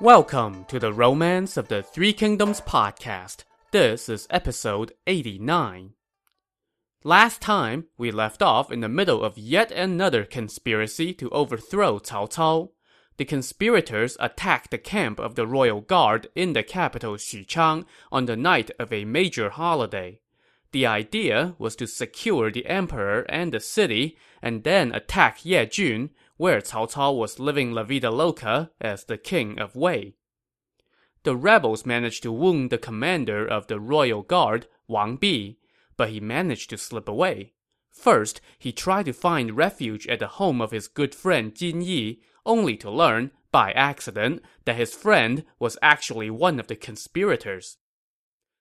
Welcome to the Romance of the Three Kingdoms podcast. This is episode 89. Last time, we left off in the middle of yet another conspiracy to overthrow Cao Cao. The conspirators attacked the camp of the royal guard in the capital Xuchang on the night of a major holiday. The idea was to secure the emperor and the city, and then attack Yejun, where Cao Cao was living la vida loca as the king of Wei. The rebels managed to wound the commander of the royal guard, Wang Bi, but he managed to slip away. First, he tried to find refuge at the home of his good friend Jin Yi, only to learn, by accident, that his friend was actually one of the conspirators.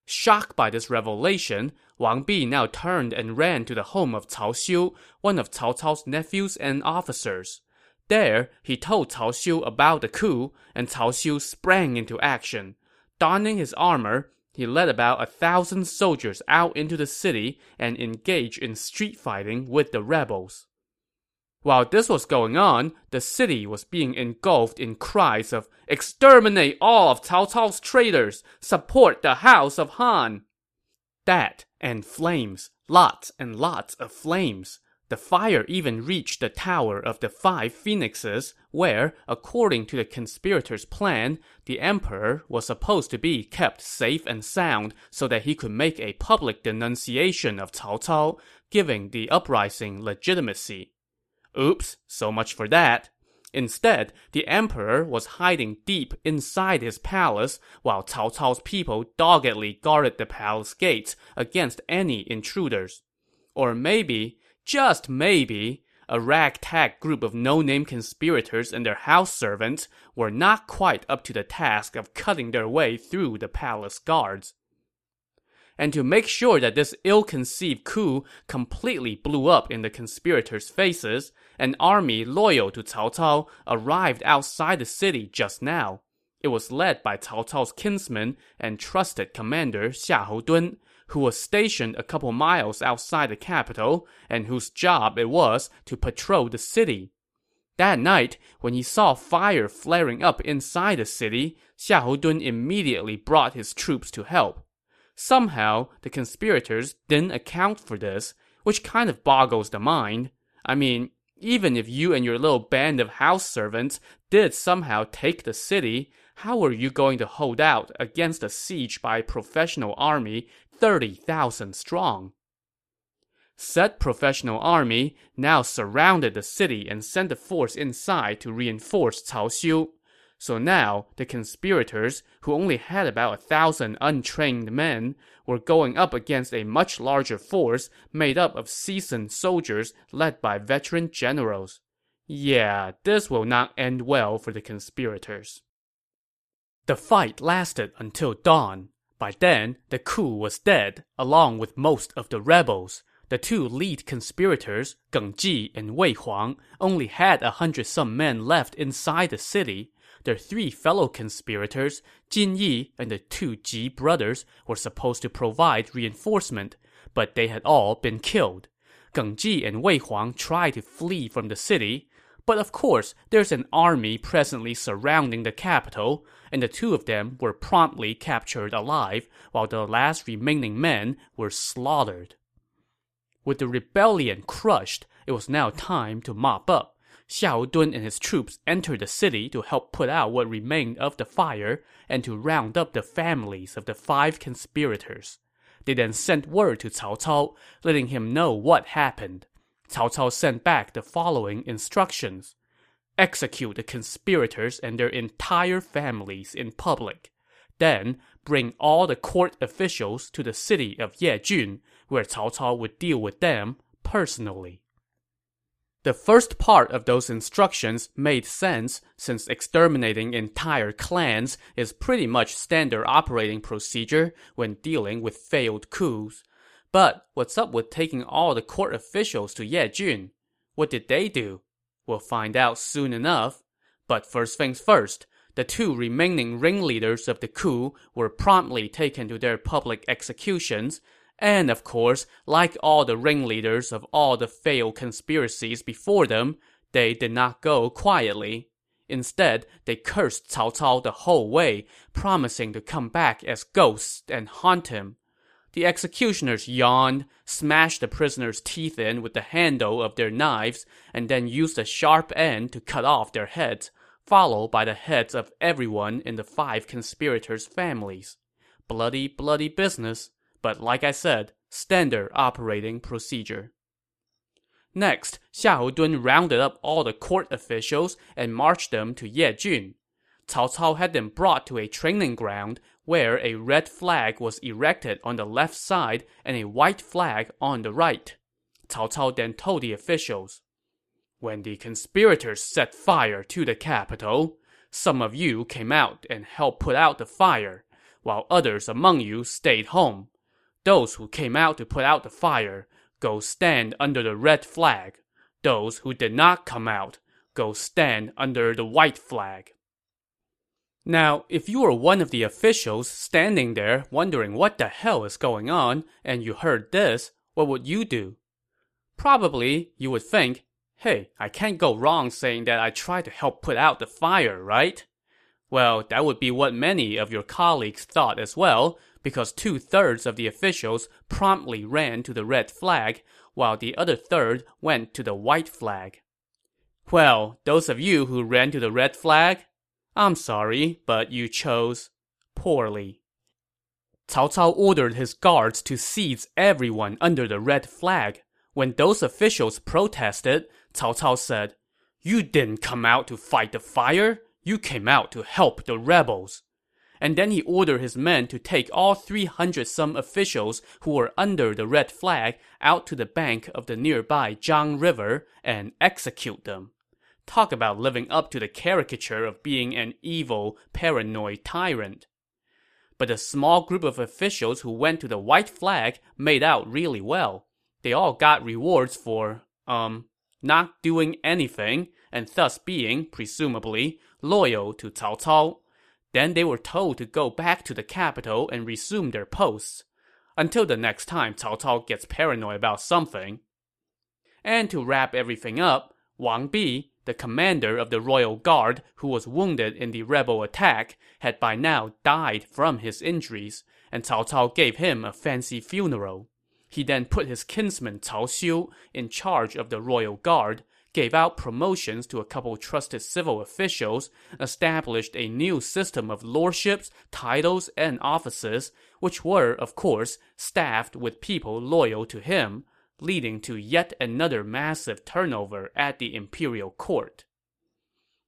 Shocked by this revelation, Wang Bi now turned and ran to the home of Cao Xiu, one of Cao Cao's nephews and officers. There, he told Cao Xiu about the coup, and Cao Xiu sprang into action. Donning his armor, he led about a thousand soldiers out into the city and engaged in street fighting with the rebels. While this was going on, the city was being engulfed in cries of Exterminate all of Cao Cao's traitors! Support the House of Han! That, and flames, lots and lots of flames. The fire even reached the Tower of the Five Phoenixes, where, according to the conspirators' plan, the emperor was supposed to be kept safe and sound so that he could make a public denunciation of Cao Cao, giving the uprising legitimacy. Oops, so much for that. Instead, the emperor was hiding deep inside his palace while Cao Cao's people doggedly guarded the palace gates against any intruders. Or maybe just maybe, a ragtag group of no-name conspirators and their house servants were not quite up to the task of cutting their way through the palace guards. And to make sure that this ill-conceived coup completely blew up in the conspirators' faces, an army loyal to Cao Cao arrived outside the city just now. It was led by Cao Cao's kinsman and trusted commander Xiahou Dun, who was stationed a couple miles outside the capital and whose job it was to patrol the city. That night, when he saw fire flaring up inside the city, Xiahou Dun immediately brought his troops to help. Somehow, the conspirators didn't account for this, which kind of boggles the mind. I mean, even if you and your little band of house servants did somehow take the city, how are you going to hold out against a siege by a professional army 30,000 strong? Said professional army now surrounded the city and sent a force inside to reinforce Cao Xiu. So now, the conspirators, who only had about a thousand untrained men, were going up against a much larger force made up of seasoned soldiers led by veteran generals. Yeah, this will not end well for the conspirators. The fight lasted until dawn. By then, the coup was dead, along with most of the rebels. The two lead conspirators, Geng Ji and Wei Huang, only had a hundred some men left inside the city. Their three fellow conspirators, Jin Yi and the two Ji brothers, were supposed to provide reinforcement, but they had all been killed. Geng Ji and Wei Huang tried to flee from the city, but of course, there's an army presently surrounding the capital, and the two of them were promptly captured alive, while the last remaining men were slaughtered. With the rebellion crushed, it was now time to mop up. Xiahou Dun and his troops entered the city to help put out what remained of the fire and to round up the families of the five conspirators. They then sent word to Cao Cao, letting him know what happened. Cao Cao sent back the following instructions. Execute the conspirators and their entire families in public. Then, bring all the court officials to the city of Yejun, where Cao Cao would deal with them personally. The first part of those instructions made sense, since exterminating entire clans is pretty much standard operating procedure when dealing with failed coups. But what's up with taking all the court officials to Yejun? What did they do? We'll find out soon enough. But first things first, the two remaining ringleaders of the coup were promptly taken to their public executions, and of course, like all the ringleaders of all the failed conspiracies before them, they did not go quietly. Instead, they cursed Cao Cao the whole way, promising to come back as ghosts and haunt him. The executioners yawned, smashed the prisoners' teeth in with the handle of their knives, and then used the sharp end to cut off their heads, followed by the heads of everyone in the five conspirators' families. Bloody, bloody business, but like I said, standard operating procedure. Next, Xiahou Dun rounded up all the court officials and marched them to Yejun. Cao Cao had them brought to a training ground where a red flag was erected on the left side and a white flag on the right. Cao Cao then told the officials, When the conspirators set fire to the capital, some of you came out and helped put out the fire, while others among you stayed home. Those who came out to put out the fire, go stand under the red flag. Those who did not come out, go stand under the white flag. Now, if you were one of the officials standing there wondering what the hell is going on, and you heard this, what would you do? Probably you would think, hey, I can't go wrong saying that I tried to help put out the fire, right? Well, that would be what many of your colleagues thought as well, because two thirds of the officials promptly ran to the red flag, while the other third went to the white flag. Well, those of you who ran to the red flag, I'm sorry, but you chose poorly. Cao Cao ordered his guards to seize everyone under the red flag. When those officials protested, Cao Cao said, You didn't come out to fight the fire, you came out to help the rebels. And then he ordered his men to take all 300 some officials who were under the red flag out to the bank of the nearby Zhang River and execute them. Talk about living up to the caricature of being an evil, paranoid tyrant. But the small group of officials who went to the white flag made out really well. They all got rewards for, um, not doing anything, and thus being, presumably, loyal to Cao Cao. Then they were told to go back to the capital and resume their posts. Until the next time Cao Cao gets paranoid about something. And to wrap everything up, Wang Bi, the commander of the royal guard who was wounded in the rebel attack, had by now died from his injuries, and Cao Cao gave him a fancy funeral. He then put his kinsman Cao Xiu in charge of the royal guard, gave out promotions to a couple trusted civil officials, established a new system of lordships, titles, and offices, which were, of course, staffed with people loyal to him, leading to yet another massive turnover at the imperial court.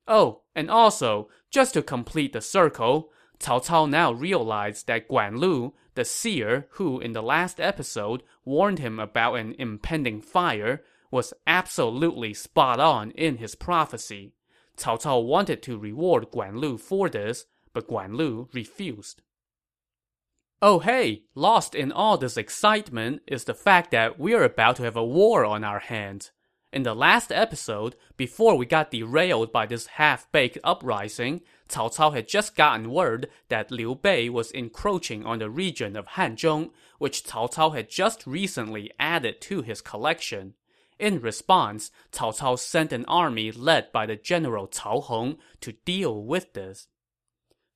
Oh, and also, just to complete the circle, Cao Cao now realized that Guan Lu, the seer who in the last episode warned him about an impending fire, was absolutely spot on in his prophecy. Cao Cao wanted to reward Guan Lu for this, but Guan Lu refused. Oh hey, lost in all this excitement is the fact that we're about to have a war on our hands. In the last episode, before we got derailed by this half-baked uprising, Cao Cao had just gotten word that Liu Bei was encroaching on the region of Hanzhong, which Cao Cao had just recently added to his collection. In response, Cao Cao sent an army led by the general Cao Hong to deal with this.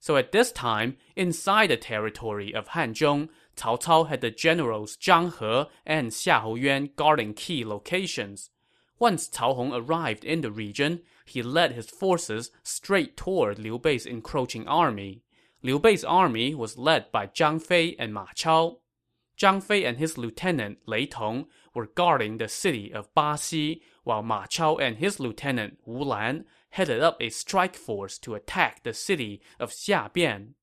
So at this time, inside the territory of Hanzhong, Cao Cao had the generals Zhang He and Xiahou Yuan guarding key locations. Once Cao Hong arrived in the region, he led his forces straight toward Liu Bei's encroaching army. Liu Bei's army was led by Zhang Fei and Ma Chao. Zhang Fei and his lieutenant Lei Tong were guarding the city of Baxi, while Ma Chao and his lieutenant Wu Lan headed up a strike force to attack the city of Xiabian.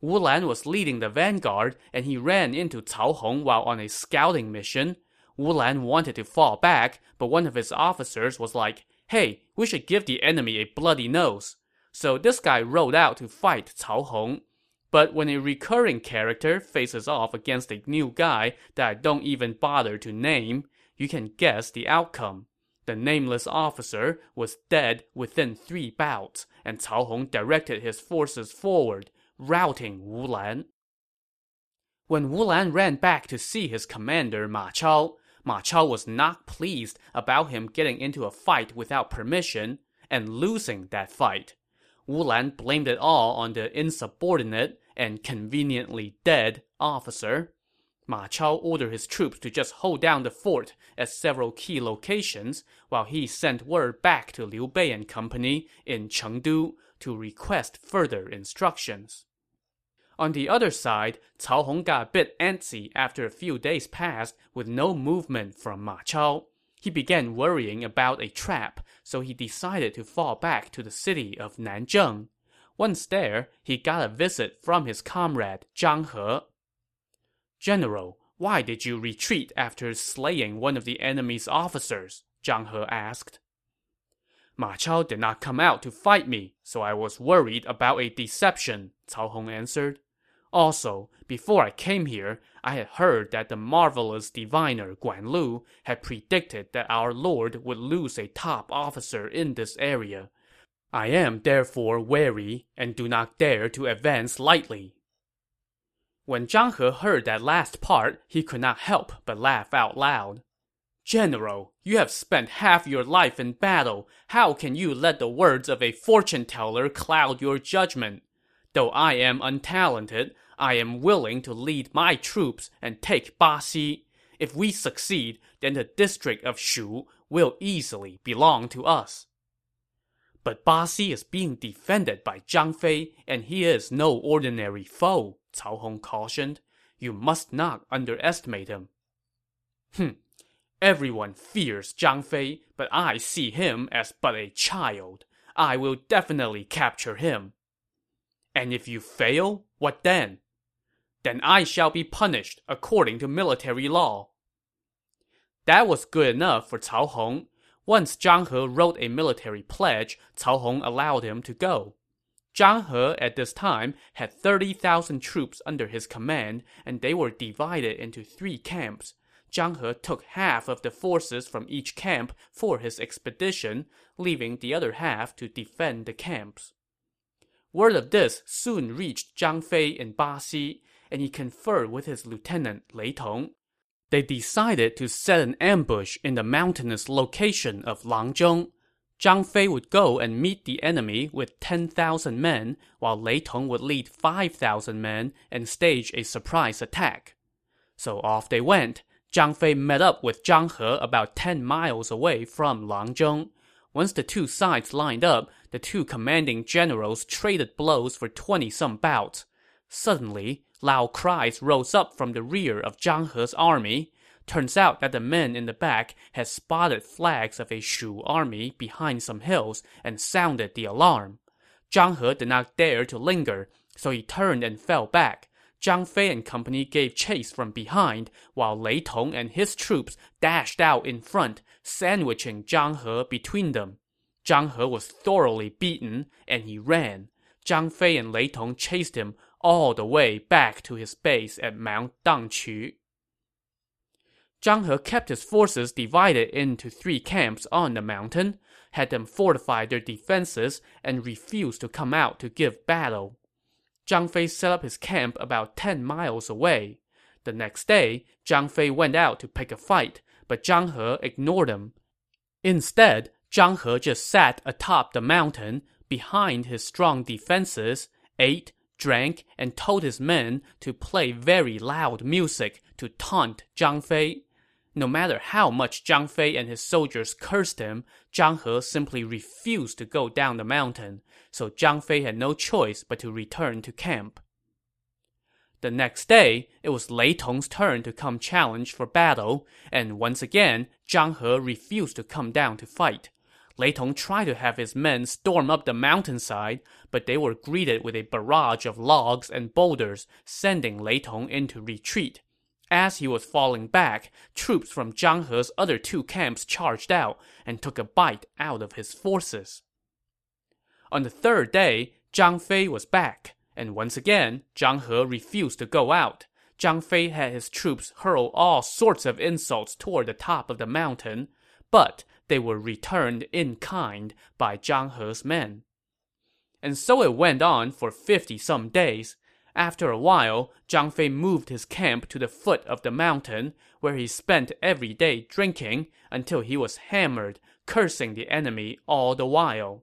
Wu Lan was leading the vanguard, and he ran into Cao Hong while on a scouting mission. Wu Lan wanted to fall back, but one of his officers was like, hey, we should give the enemy a bloody nose. So this guy rode out to fight Cao Hong. But when a recurring character faces off against a new guy that I don't even bother to name, you can guess the outcome. The nameless officer was dead within three bouts, and Cao Hong directed his forces forward, routing Wu Lan. When Wu Lan ran back to see his commander Ma Chao, Ma Chao was not pleased about him getting into a fight without permission, and losing that fight. Wu Lan blamed it all on the insubordinate and conveniently dead officer. Ma Chao ordered his troops to just hold down the fort at several key locations, while he sent word back to Liu Bei and company in Chengdu to request further instructions. On the other side, Cao Hong got a bit antsy after a few days passed with no movement from Ma Chao. He began worrying about a trap, so he decided to fall back to the city of Nanzheng. Once there, he got a visit from his comrade Zhang He. General, why did you retreat after slaying one of the enemy's officers? Zhang He asked. Ma Chao did not come out to fight me, so I was worried about a deception, Cao Hong answered. Also, before I came here, I had heard that the marvelous diviner Guan Lu had predicted that our lord would lose a top officer in this area. I am therefore wary and do not dare to advance lightly. When Zhang He heard that last part, he could not help but laugh out loud. General, you have spent half your life in battle. How can you let the words of a fortune teller cloud your judgment? Though I am untalented, I am willing to lead my troops and take Baxi. If we succeed, then the district of Shu will easily belong to us. But Baxi is being defended by Zhang Fei, and he is no ordinary foe, Cao Hong cautioned. You must not underestimate him. Hm. Everyone fears Zhang Fei, but I see him as but a child. I will definitely capture him. And if you fail, what then? Then I shall be punished according to military law. That was good enough for Cao Hong. Once Zhang He wrote a military pledge, Cao Hong allowed him to go. Zhang He at this time had 30,000 troops under his command, and they were divided into three camps. Zhang He took half of the forces from each camp for his expedition, leaving the other half to defend the camps. Word of this soon reached Zhang Fei in Baxi, and he conferred with his lieutenant Lei Tong they decided to set an ambush in the mountainous location of Langzhong. Zhang Fei would go and meet the enemy with 10,000 men, while Lei Tong would lead 5,000 men and stage a surprise attack. So off they went. Zhang Fei met up with Zhang He about 10 miles away from Langzhong. Once the two sides lined up, the two commanding generals traded blows for 20 some bouts. Suddenly, Loud cries rose up from the rear of Zhang He's army. Turns out that the men in the back had spotted flags of a Shu army behind some hills and sounded the alarm. Zhang He did not dare to linger, so he turned and fell back. Zhang Fei and company gave chase from behind, while Lei Tong and his troops dashed out in front, sandwiching Zhang He between them. Zhang He was thoroughly beaten, and he ran. Zhang Fei and Lei Tong chased him all the way back to his base at Mount Dangqu. Zhang He kept his forces divided into three camps on the mountain, had them fortify their defenses, and refused to come out to give battle. Zhang Fei set up his camp about 10 miles away. The next day, Zhang Fei went out to pick a fight, but Zhang He ignored him. Instead, Zhang He just sat atop the mountain, behind his strong defenses, ate, drank, and told his men to play very loud music to taunt Zhang Fei. No matter how much Zhang Fei and his soldiers cursed him, Zhang He simply refused to go down the mountain, so Zhang Fei had no choice but to return to camp. The next day, it was Lei Tong's turn to come challenge for battle, and once again, Zhang He refused to come down to fight. Lei Tong tried to have his men storm up the mountainside, but they were greeted with a barrage of logs and boulders, sending Lei Tong into retreat. As he was falling back, troops from Zhang He's other two camps charged out and took a bite out of his forces. On the third day, Zhang Fei was back, and once again, Zhang He refused to go out. Zhang Fei had his troops hurl all sorts of insults toward the top of the mountain, but they were returned in kind by Zhang He's men. And so it went on for fifty some days. After a while, Zhang Fei moved his camp to the foot of the mountain, where he spent every day drinking until he was hammered, cursing the enemy all the while.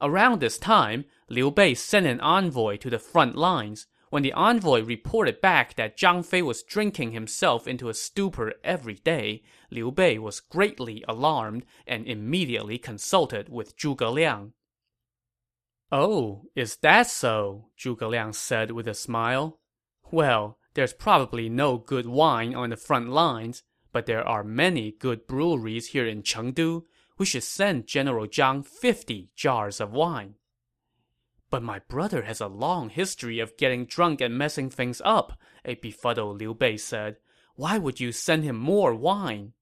Around this time, Liu Bei sent an envoy to the front lines. When the envoy reported back that Zhang Fei was drinking himself into a stupor every day, Liu Bei was greatly alarmed and immediately consulted with Zhuge Liang. Oh, is that so? Zhuge Liang said with a smile. Well, there's probably no good wine on the front lines, but there are many good breweries here in Chengdu. We should send General Zhang 50 jars of wine. But my brother has a long history of getting drunk and messing things up, a befuddled Liu Bei said. Why would you send him more wine?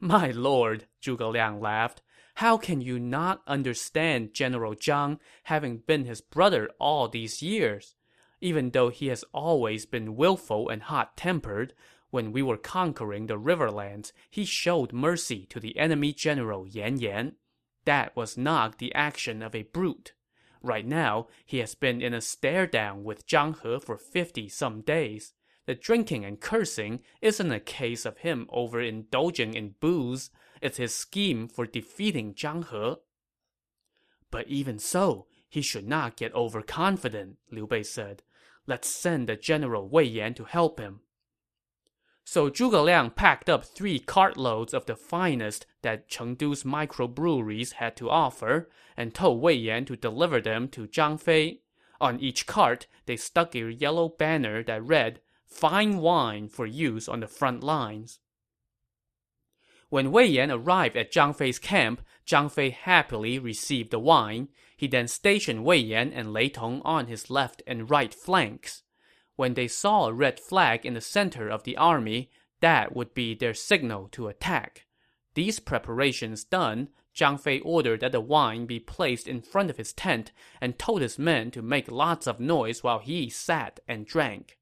My lord, Zhuge Liang laughed, how can you not understand General Zhang having been his brother all these years? Even though he has always been willful and hot-tempered, when we were conquering the riverlands, he showed mercy to the enemy general Yan Yan. That was not the action of a brute. Right now, he has been in a stare-down with Zhang He for fifty-some days. The drinking and cursing isn't a case of him overindulging in booze. It's his scheme for defeating Zhang He. But even so, he should not get overconfident, Liu Bei said. Let's send the general Wei Yan to help him. So Zhuge Liang packed up three cartloads of the finest that Chengdu's microbreweries had to offer and told Wei Yan to deliver them to Zhang Fei. On each cart, they stuck a yellow banner that read, Fine wine for use on the front lines. When Wei Yan arrived at Zhang Fei's camp, Zhang Fei happily received the wine. He then stationed Wei Yan and Lei Tong on his left and right flanks. When they saw a red flag in the center of the army, that would be their signal to attack. These preparations done, Zhang Fei ordered that the wine be placed in front of his tent and told his men to make lots of noise while he sat and drank.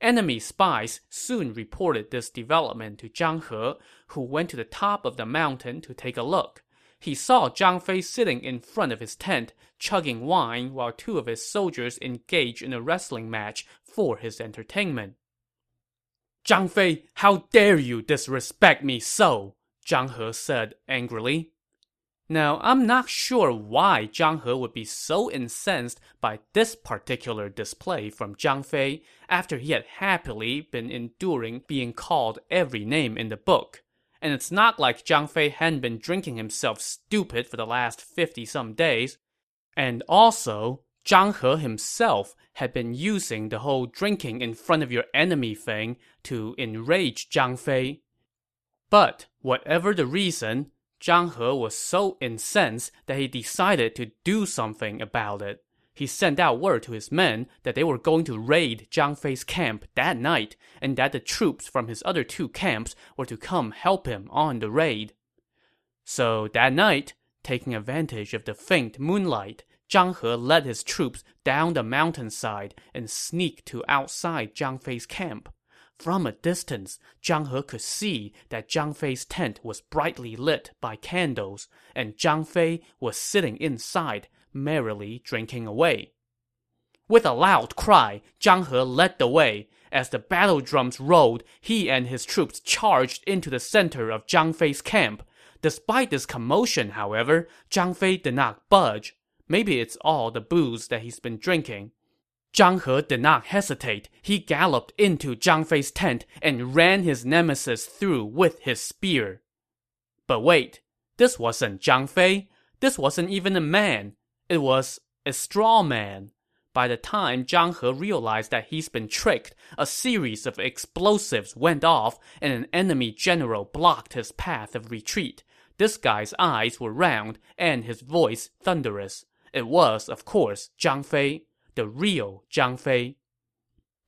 Enemy spies soon reported this development to Zhang He, who went to the top of the mountain to take a look he saw Zhang Fei sitting in front of his tent, chugging wine while two of his soldiers engaged in a wrestling match for his entertainment. Zhang Fei, how dare you disrespect me so? Zhang He said angrily. Now, I'm not sure why Zhang He would be so incensed by this particular display from Zhang Fei after he had happily been enduring being called every name in the book and it's not like Zhang Fei hadn't been drinking himself stupid for the last 50 some days. And also, Zhang He himself had been using the whole drinking in front of your enemy thing to enrage Zhang Fei. But whatever the reason, Zhang He was so incensed that he decided to do something about it he sent out word to his men that they were going to raid Zhang Fei's camp that night and that the troops from his other two camps were to come help him on the raid. So that night, taking advantage of the faint moonlight, Zhang He led his troops down the mountainside and sneaked to outside Zhang Fei's camp. From a distance, Zhang He could see that Zhang Fei's tent was brightly lit by candles, and Zhang Fei was sitting inside, merrily drinking away. With a loud cry, Zhang He led the way. As the battle drums rolled, he and his troops charged into the center of Zhang Fei's camp. Despite this commotion, however, Zhang Fei did not budge. Maybe it's all the booze that he's been drinking. Zhang He did not hesitate. He galloped into Zhang Fei's tent and ran his nemesis through with his spear. But wait, this wasn't Zhang Fei. This wasn't even a man. It was a straw man. By the time Zhang He realized that he's been tricked, a series of explosives went off and an enemy general blocked his path of retreat. This guy's eyes were round and his voice thunderous. It was, of course, Zhang Fei, the real Zhang Fei.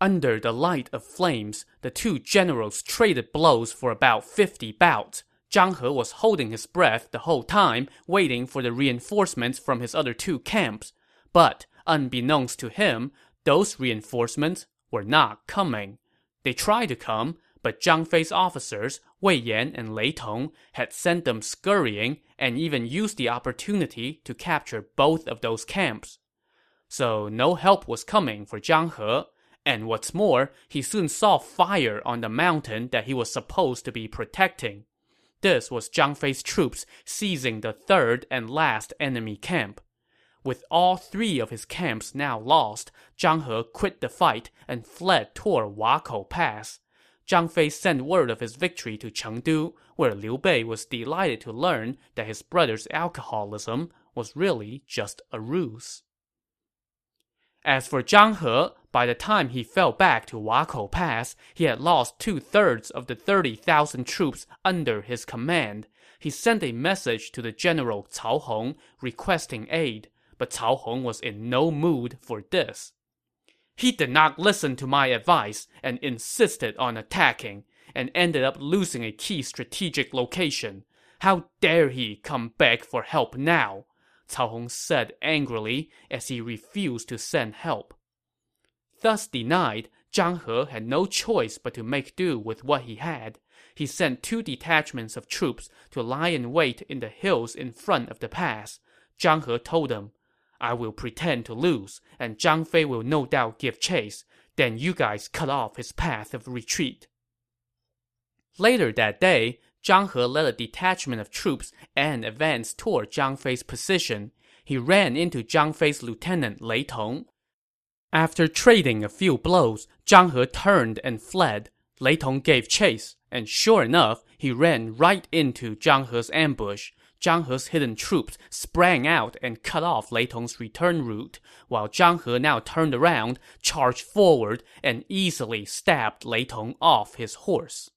Under the light of flames, the two generals traded blows for about fifty bouts. Zhang He was holding his breath the whole time, waiting for the reinforcements from his other two camps. But, unbeknownst to him, those reinforcements were not coming. They tried to come, but Zhang Fei's officers, Wei Yan and Lei Tong, had sent them scurrying and even used the opportunity to capture both of those camps. So no help was coming for Zhang He, and what's more, he soon saw fire on the mountain that he was supposed to be protecting. This was Zhang Fei's troops seizing the third and last enemy camp. With all three of his camps now lost, Zhang He quit the fight and fled toward Wakou Pass. Zhang Fei sent word of his victory to Chengdu, where Liu Bei was delighted to learn that his brother's alcoholism was really just a ruse. As for Zhang He, by the time he fell back to Wakou Pass, he had lost two-thirds of the 30,000 troops under his command. He sent a message to the general Cao Hong requesting aid, but Cao Hong was in no mood for this. He did not listen to my advice and insisted on attacking, and ended up losing a key strategic location. How dare he come beg for help now? Cao Hong said angrily as he refused to send help. Thus denied, Zhang He had no choice but to make do with what he had. He sent two detachments of troops to lie in wait in the hills in front of the pass. Zhang He told them, I will pretend to lose, and Zhang Fei will no doubt give chase. Then you guys cut off his path of retreat. Later that day, Zhang He led a detachment of troops and advanced toward Zhang Fei's position. He ran into Zhang Fei's lieutenant Lei Tong. After trading a few blows, Zhang He turned and fled. Lei Tong gave chase, and sure enough, he ran right into Zhang He's ambush. Zhang He's hidden troops sprang out and cut off Lei Tong's return route, while Zhang He now turned around, charged forward, and easily stabbed Lei Tong off his horse.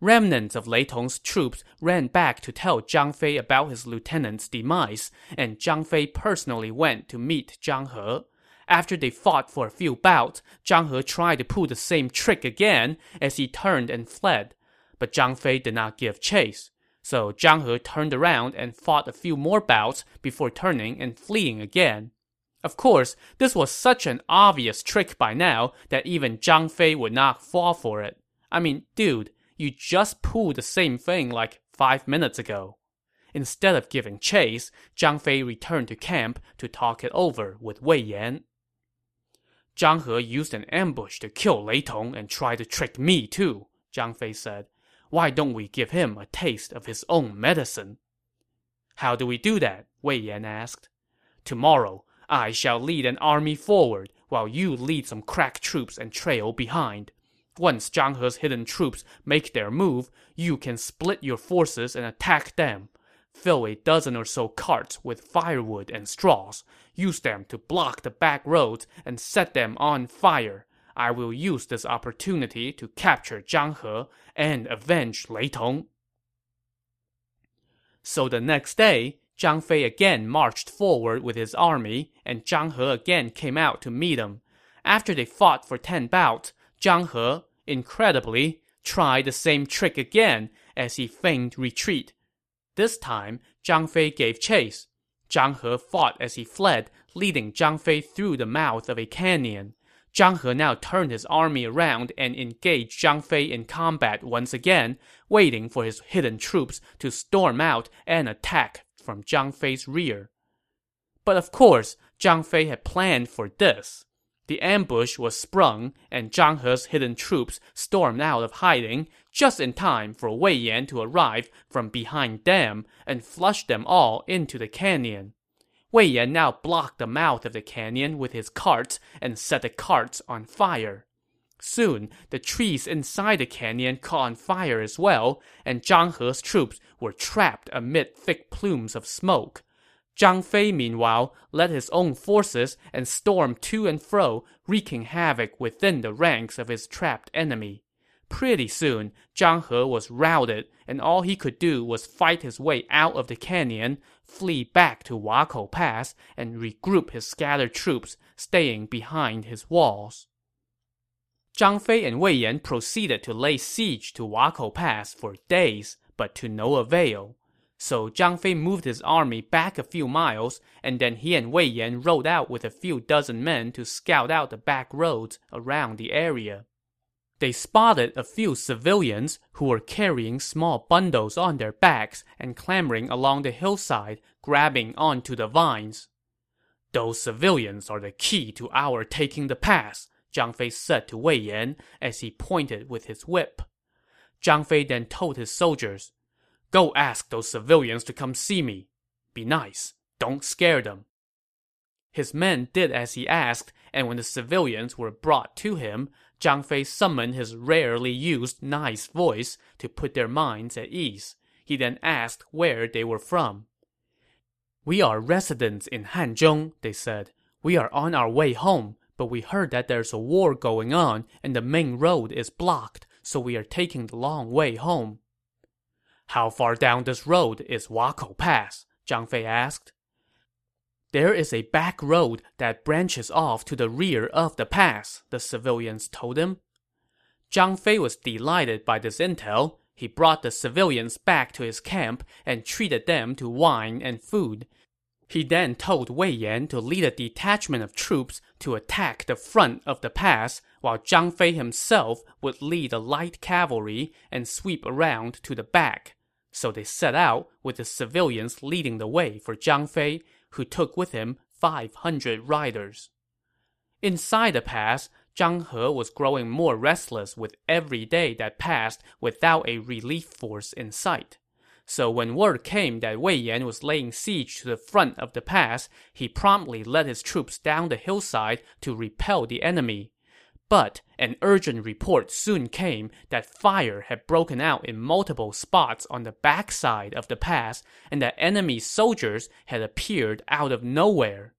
Remnants of Lei Tong's troops ran back to tell Zhang Fei about his lieutenant's demise, and Zhang Fei personally went to meet Zhang He. After they fought for a few bouts, Zhang He tried to pull the same trick again as he turned and fled. But Zhang Fei did not give chase. So Zhang He turned around and fought a few more bouts before turning and fleeing again. Of course, this was such an obvious trick by now that even Zhang Fei would not fall for it. I mean, dude, you just pulled the same thing like five minutes ago. Instead of giving chase, Zhang Fei returned to camp to talk it over with Wei Yan. Zhang He used an ambush to kill Lei Tong and tried to trick me too, Zhang Fei said. Why don't we give him a taste of his own medicine? How do we do that? Wei Yan asked. Tomorrow, I shall lead an army forward, while you lead some crack troops and trail behind. Once Zhang He's hidden troops make their move, you can split your forces and attack them. Fill a dozen or so carts with firewood and straws. Use them to block the back roads and set them on fire. I will use this opportunity to capture Zhang He and avenge Lei Tong. So the next day, Zhang Fei again marched forward with his army, and Zhang He again came out to meet him. After they fought for ten bouts, Zhang He, incredibly, tried the same trick again as he feigned retreat. This time, Zhang Fei gave chase. Zhang He fought as he fled, leading Zhang Fei through the mouth of a canyon. Zhang He now turned his army around and engaged Zhang Fei in combat once again, waiting for his hidden troops to storm out and attack from Zhang Fei's rear. But of course, Zhang Fei had planned for this. The ambush was sprung, and Zhang He's hidden troops stormed out of hiding just in time for Wei Yan to arrive from behind them and flush them all into the canyon. Wei Yan now blocked the mouth of the canyon with his carts and set the carts on fire. Soon, the trees inside the canyon caught on fire as well, and Zhang He's troops were trapped amid thick plumes of smoke. Zhang Fei, meanwhile, led his own forces and stormed to and fro, wreaking havoc within the ranks of his trapped enemy. Pretty soon, Zhang He was routed, and all he could do was fight his way out of the canyon, flee back to Wakou Pass, and regroup his scattered troops, staying behind his walls. Zhang Fei and Wei Yan proceeded to lay siege to Wakou Pass for days, but to no avail. So Zhang Fei moved his army back a few miles, and then he and Wei Yan rode out with a few dozen men to scout out the back roads around the area. They spotted a few civilians who were carrying small bundles on their backs and clambering along the hillside, grabbing onto the vines. Those civilians are the key to our taking the pass, Zhang Fei said to Wei Yan as he pointed with his whip. Zhang Fei then told his soldiers, Go ask those civilians to come see me. Be nice. Don't scare them. His men did as he asked, and when the civilians were brought to him, Zhang Fei summoned his rarely used nice voice to put their minds at ease. He then asked where they were from. We are residents in Hanzhong, they said. We are on our way home, but we heard that there's a war going on and the main road is blocked, so we are taking the long way home. How far down this road is Wakou Pass? Zhang Fei asked. There is a back road that branches off to the rear of the pass, the civilians told him. Zhang Fei was delighted by this intel. He brought the civilians back to his camp and treated them to wine and food. He then told Wei Yan to lead a detachment of troops to attack the front of the pass, while Zhang Fei himself would lead the light cavalry and sweep around to the back. So they set out, with the civilians leading the way for Zhang Fei, who took with him 500 riders. Inside the pass, Zhang He was growing more restless with every day that passed without a relief force in sight. So when word came that Wei Yan was laying siege to the front of the pass, he promptly led his troops down the hillside to repel the enemy. But an urgent report soon came that fire had broken out in multiple spots on the backside of the pass and that enemy soldiers had appeared out of nowhere.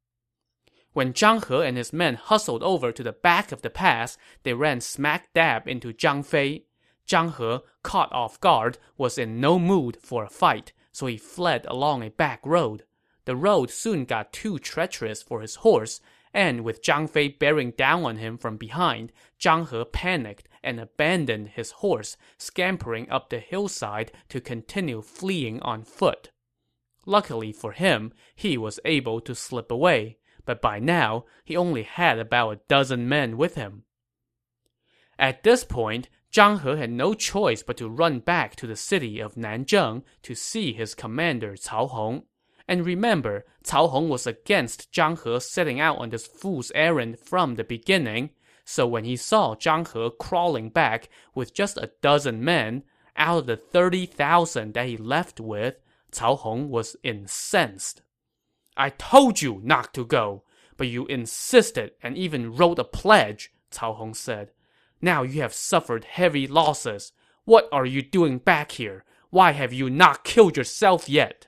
When Zhang He and his men hustled over to the back of the pass, they ran smack dab into Zhang Fei. Zhang He, caught off guard, was in no mood for a fight, so he fled along a back road. The road soon got too treacherous for his horse, and with Zhang Fei bearing down on him from behind, Zhang He panicked and abandoned his horse, scampering up the hillside to continue fleeing on foot. Luckily for him, he was able to slip away, but by now, he only had about a dozen men with him. At this point, Zhang He had no choice but to run back to the city of Nanzheng to see his commander Cao Hong. And remember, Cao Hong was against Zhang He setting out on this fool's errand from the beginning, so when he saw Zhang He crawling back with just a dozen men, out of the 30,000 that he left with, Cao Hong was incensed. I told you not to go, but you insisted and even wrote a pledge, Cao Hong said. Now you have suffered heavy losses. What are you doing back here? Why have you not killed yourself yet?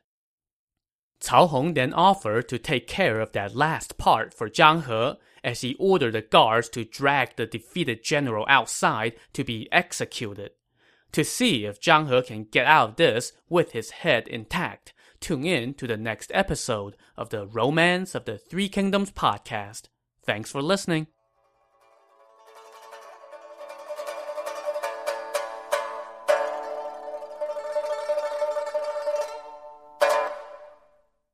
Cao Hong then offered to take care of that last part for Zhang He, as he ordered the guards to drag the defeated general outside to be executed. To see if Zhang He can get out of this with his head intact, tune in to the next episode of the Romance of the Three Kingdoms podcast. Thanks for listening.